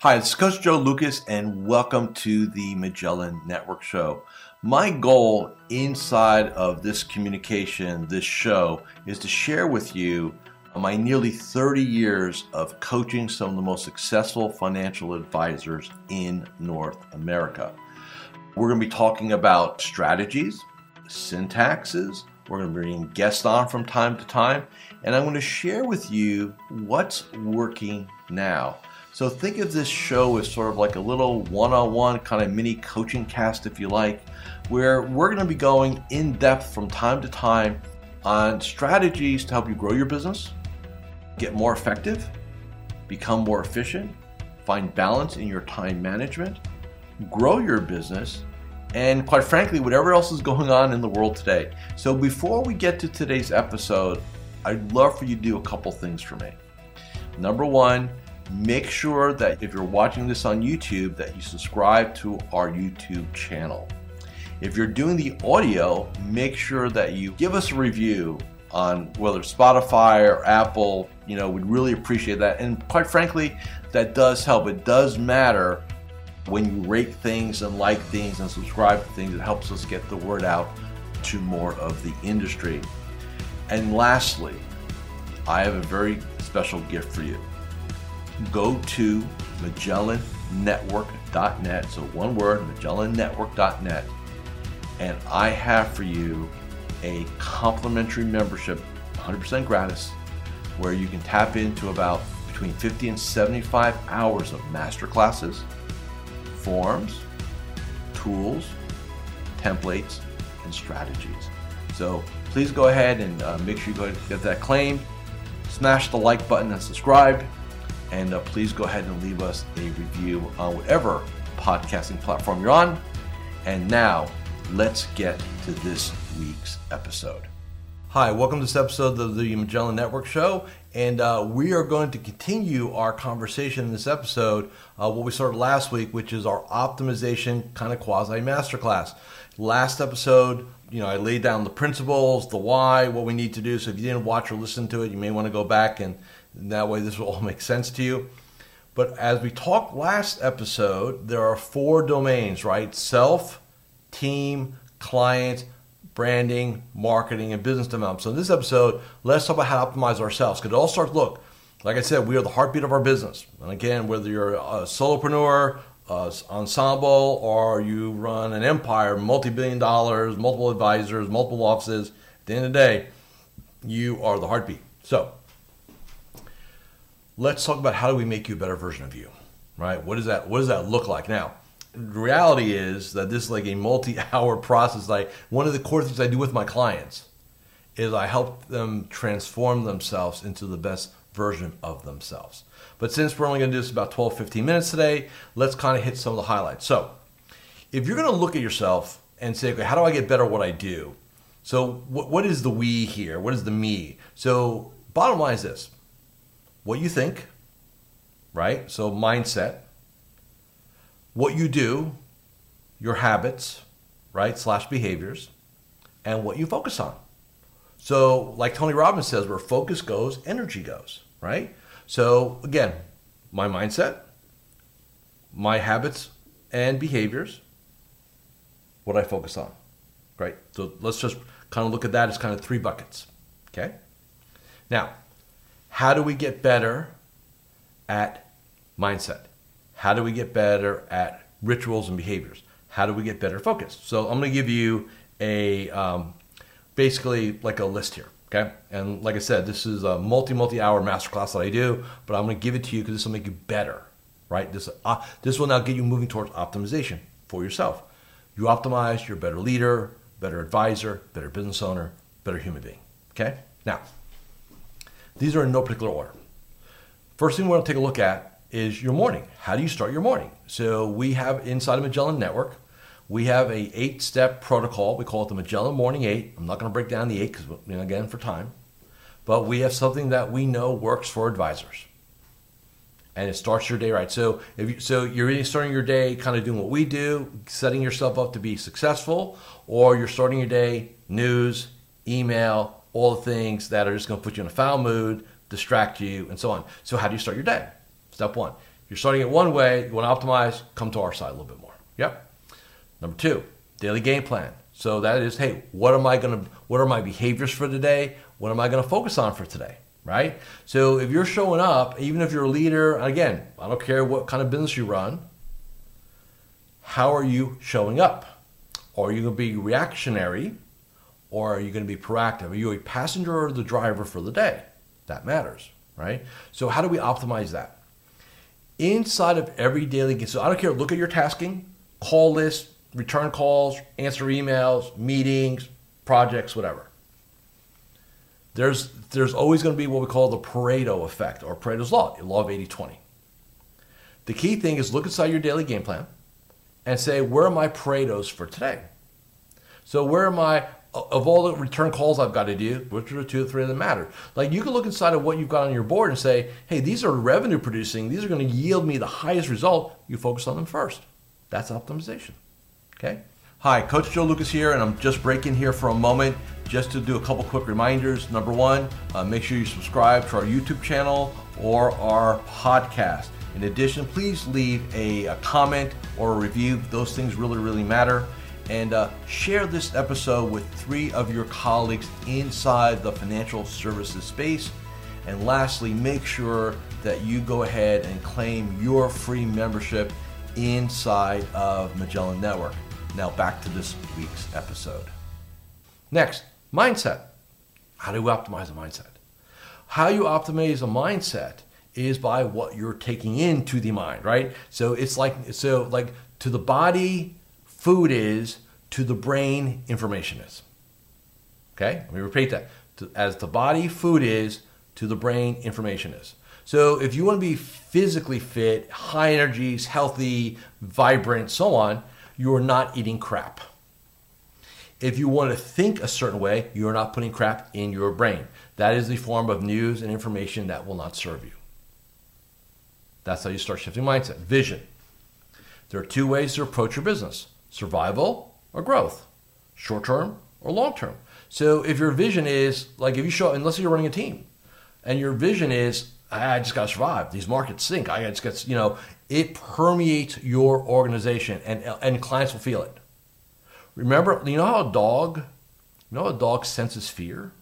Hi, it's Coach Joe Lucas, and welcome to the Magellan Network Show. My goal inside of this communication, this show, is to share with you my nearly 30 years of coaching some of the most successful financial advisors in North America. We're going to be talking about strategies, syntaxes, we're going to be bring guests on from time to time, and I'm going to share with you what's working now. So think of this show as sort of like a little one on one kind of mini coaching cast, if you like, where we're going to be going in depth from time to time on strategies to help you grow your business, get more effective, become more efficient, find balance in your time management, grow your business, and quite frankly, whatever else is going on in the world today. So before we get to today's episode, I'd love for you to do a couple things for me. Number one, make sure that if you're watching this on YouTube that you subscribe to our YouTube channel. If you're doing the audio, make sure that you give us a review on whether Spotify or Apple, you know, we'd really appreciate that. And quite frankly, that does help. It does matter when you rate things and like things and subscribe to things. It helps us get the word out to more of the industry. And lastly, I have a very special gift for you go to MagellanNetwork.net. So one word, MagellanNetwork.net. And I have for you a complimentary membership, 100% gratis, where you can tap into about between 50 and 75 hours of master classes, forms, tools, templates, and strategies. So please go ahead and uh, make sure you go get that claim. Smash the like button and subscribe. And uh, please go ahead and leave us a review on whatever podcasting platform you're on. And now, let's get to this week's episode. Hi, welcome to this episode of the Magellan Network Show. And uh, we are going to continue our conversation in this episode, uh, what we started last week, which is our optimization kind of quasi masterclass. Last episode, you know, I laid down the principles, the why, what we need to do. So if you didn't watch or listen to it, you may want to go back and that way, this will all make sense to you. But as we talked last episode, there are four domains, right? Self, team, client, branding, marketing, and business development. So in this episode, let's talk about how to optimize ourselves because it all starts. Look, like I said, we are the heartbeat of our business. And again, whether you're a solopreneur, ensemble, or you run an empire, multi-billion dollars, multiple advisors, multiple offices, at the end of the day, you are the heartbeat. So let's talk about how do we make you a better version of you, right? What does that What does that look like now? The reality is that this is like a multi-hour process. Like one of the core things I do with my clients is I help them transform themselves into the best version of themselves. But since we're only going to do this about 12, 15 minutes today, let's kind of hit some of the highlights. So, if you're going to look at yourself and say, okay, how do I get better at what I do? So, what, what is the we here? What is the me? So, bottom line is this what you think, right? So, mindset, what you do, your habits, right? Slash behaviors, and what you focus on. So, like Tony Robbins says, where focus goes, energy goes, right? So, again, my mindset, my habits and behaviors, what I focus on, right? So, let's just kind of look at that as kind of three buckets, okay? Now, how do we get better at mindset? How do we get better at rituals and behaviors? How do we get better focused? So I'm going to give you a um, basically like a list here. Okay, and like I said, this is a multi multi hour masterclass that I do, but I'm going to give it to you because this will make you better. Right? This uh, this will now get you moving towards optimization for yourself. You optimize, you're a better leader, better advisor, better business owner, better human being. Okay. Now, these are in no particular order. First thing we want to take a look at is your morning. How do you start your morning? So we have inside of Magellan Network, we have a eight step protocol. We call it the Magellan Morning Eight. I'm not going to break down the eight because you know, again for time, but we have something that we know works for advisors, and it starts your day right. So if you, so, you're really starting your day kind of doing what we do, setting yourself up to be successful, or you're starting your day news, email, all the things that are just going to put you in a foul mood, distract you, and so on. So, how do you start your day? Step one You're starting it one way, you want to optimize, come to our side a little bit more. Yep. Number two, daily game plan. So that is, hey, what am I gonna what are my behaviors for today? What am I gonna focus on for today? Right? So if you're showing up, even if you're a leader, again, I don't care what kind of business you run, how are you showing up? Are you gonna be reactionary or are you gonna be proactive? Are you a passenger or the driver for the day? That matters, right? So how do we optimize that? Inside of every daily so I don't care, look at your tasking, call list, return calls, answer emails, meetings, projects, whatever. There's, there's always going to be what we call the Pareto effect or Pareto's law, law of 80 20. The key thing is look inside your daily game plan and say, where are my Paretos for today? So, where am I, of all the return calls I've got to do, which are the two or three that matter? Like, you can look inside of what you've got on your board and say, hey, these are revenue producing, these are going to yield me the highest result. You focus on them first. That's optimization. Okay? Hi, Coach Joe Lucas here, and I'm just breaking here for a moment just to do a couple quick reminders. Number one, uh, make sure you subscribe to our YouTube channel or our podcast. In addition, please leave a, a comment or a review. Those things really, really matter. And uh, share this episode with three of your colleagues inside the financial services space. And lastly, make sure that you go ahead and claim your free membership inside of Magellan Network. Now, back to this week's episode. Next, mindset. How do we optimize a mindset? How you optimize a mindset is by what you're taking into the mind, right? So it's like so like to the body, food is, to the brain, information is. Okay? Let me repeat that. As the body, food is, to the brain, information is. So if you want to be physically fit, high energies, healthy, vibrant, so on, you are not eating crap. If you want to think a certain way, you are not putting crap in your brain. That is the form of news and information that will not serve you. That's how you start shifting mindset. Vision. There are two ways to approach your business survival or growth, short term or long term. So if your vision is like if you show, unless you're running a team, and your vision is I just got to survive. These markets sink. I just got, you know, it permeates your organization and, and clients will feel it. Remember, you know how a dog, you know how a dog senses fear?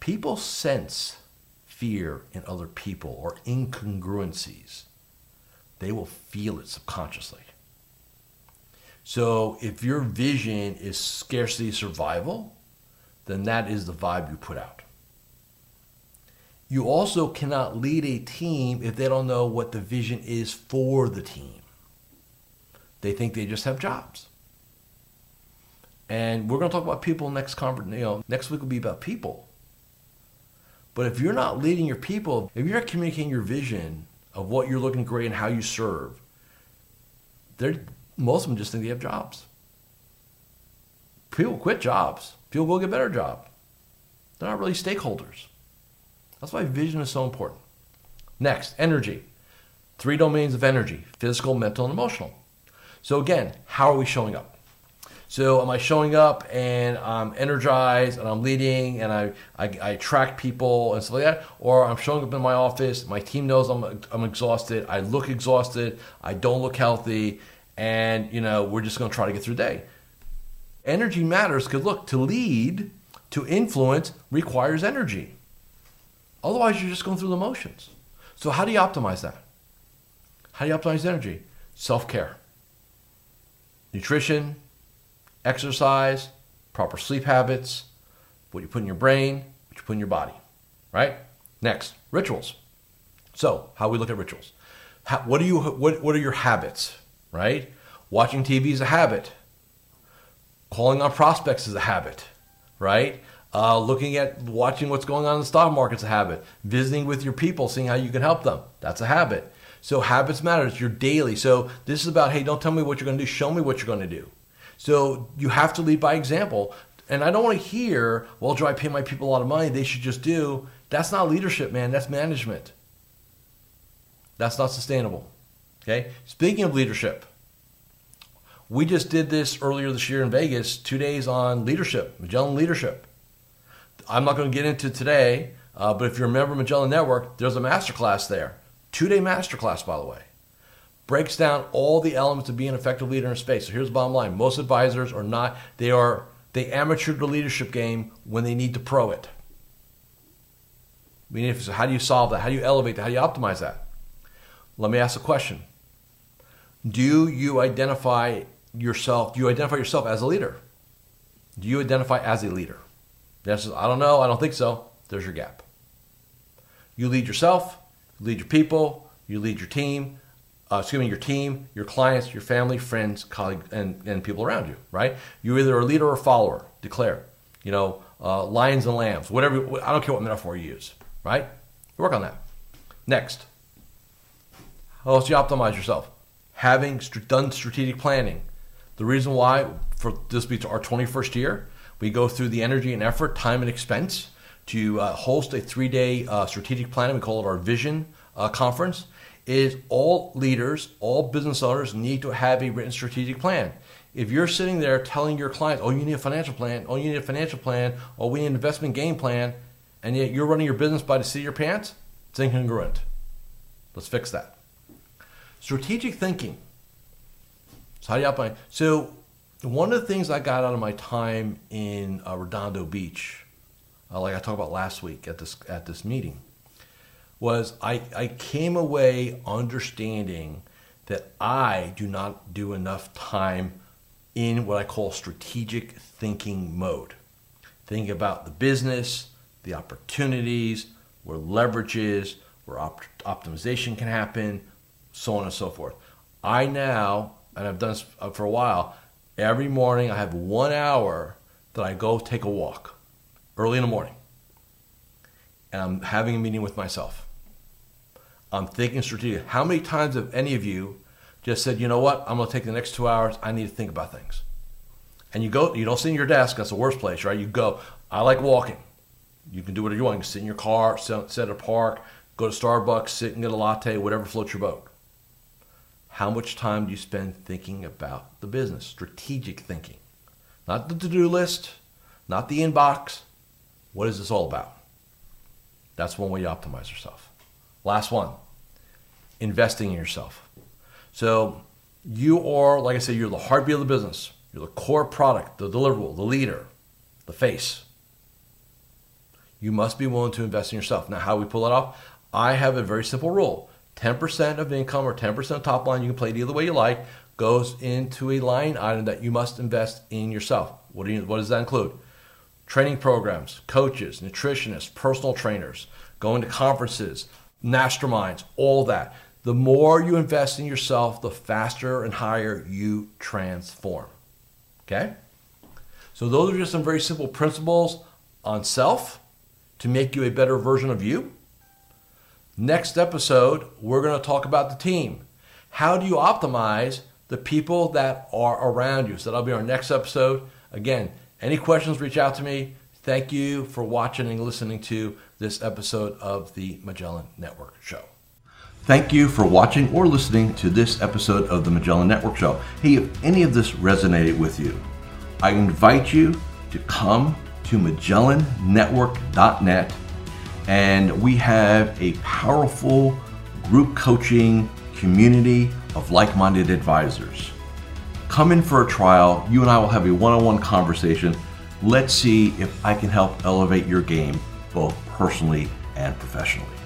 People sense fear in other people or incongruencies. They will feel it subconsciously. So if your vision is scarcity survival, then that is the vibe you put out. You also cannot lead a team if they don't know what the vision is for the team. They think they just have jobs. And we're going to talk about people next conference. You know, next week will be about people. But if you're not leading your people, if you're not communicating your vision of what you're looking to create and how you serve, they're, most of them just think they have jobs. People quit jobs. People go get better jobs. They're not really stakeholders. That's why vision is so important. Next, energy. Three domains of energy physical, mental, and emotional. So, again, how are we showing up? So, am I showing up and I'm energized and I'm leading and I, I, I attract people and stuff like that? Or I'm showing up in my office, my team knows I'm, I'm exhausted, I look exhausted, I don't look healthy, and you know, we're just gonna try to get through the day. Energy matters because look, to lead, to influence requires energy. Otherwise, you're just going through the motions. So, how do you optimize that? How do you optimize energy? Self care, nutrition, exercise, proper sleep habits, what you put in your brain, what you put in your body, right? Next, rituals. So, how we look at rituals. How, what, do you, what, what are your habits, right? Watching TV is a habit. Calling on prospects is a habit, right? Uh, looking at watching what's going on in the stock market's a habit. Visiting with your people, seeing how you can help them. That's a habit. So habits matter. It's your daily. So this is about, hey, don't tell me what you're going to do. Show me what you're going to do. So you have to lead by example. And I don't want to hear, well, do I pay my people a lot of money? They should just do. That's not leadership, man. That's management. That's not sustainable. Okay. Speaking of leadership, we just did this earlier this year in Vegas, two days on leadership, Magellan leadership. I'm not going to get into today, uh, but if you're a member of Magellan Network, there's a masterclass there. Two day masterclass, by the way. Breaks down all the elements of being an effective leader in space. So here's the bottom line most advisors are not, they are, they amateur the leadership game when they need to pro it. Meaning, so how do you solve that? How do you elevate that? How do you optimize that? Let me ask a question. Do you identify yourself? Do you identify yourself as a leader? Do you identify as a leader? Is, I don't know. I don't think so. There's your gap. You lead yourself, you lead your people, you lead your team, uh, excuse me, your team, your clients, your family, friends, colleagues, and, and people around you, right? You're either a leader or a follower. Declare. You know, uh, lions and lambs, whatever. I don't care what metaphor you use, right? Work on that. Next. How else do you optimize yourself? Having st- done strategic planning. The reason why, for this be our 21st year, we go through the energy and effort, time and expense to uh, host a three day uh, strategic planning. We call it our Vision uh, Conference. Is all leaders, all business owners need to have a written strategic plan. If you're sitting there telling your clients, oh, you need a financial plan, oh, you need a financial plan, oh, we need an investment game plan, and yet you're running your business by the seat of your pants, it's incongruent. Let's fix that. Strategic thinking. So one of the things I got out of my time in uh, Redondo Beach, uh, like I talked about last week at this at this meeting, was I, I came away understanding that I do not do enough time in what I call strategic thinking mode. Think about the business, the opportunities, where leverage is, where op- optimization can happen, so on and so forth. I now, and I've done this uh, for a while, every morning I have one hour that I go take a walk early in the morning. And I'm having a meeting with myself. I'm thinking strategically. How many times have any of you just said, you know what, I'm going to take the next two hours, I need to think about things? And you go, you don't sit in your desk, that's the worst place, right? You go, I like walking. You can do whatever you want. You can sit in your car, sit, sit at a park, go to Starbucks, sit and get a latte, whatever floats your boat. How much time do you spend thinking about the business? Strategic thinking. Not the to do list, not the inbox. What is this all about? That's one way you optimize yourself. Last one investing in yourself. So you are, like I said, you're the heartbeat of the business. You're the core product, the deliverable, the leader, the face. You must be willing to invest in yourself. Now, how we pull it off? I have a very simple rule 10% of income or 10% of top line, you can play it either way you like, goes into a line item that you must invest in yourself. What, do you, what does that include? Training programs, coaches, nutritionists, personal trainers, going to conferences, masterminds, all that. The more you invest in yourself, the faster and higher you transform. Okay? So, those are just some very simple principles on self to make you a better version of you. Next episode, we're going to talk about the team. How do you optimize the people that are around you? So that'll be our next episode. Again, any questions, reach out to me. Thank you for watching and listening to this episode of the Magellan Network Show. Thank you for watching or listening to this episode of the Magellan Network Show. Hey, if any of this resonated with you, I invite you to come to MagellanNetwork.net and we have a powerful group coaching community of like minded advisors. Come in for a trial. You and I will have a one on one conversation. Let's see if I can help elevate your game both personally and professionally.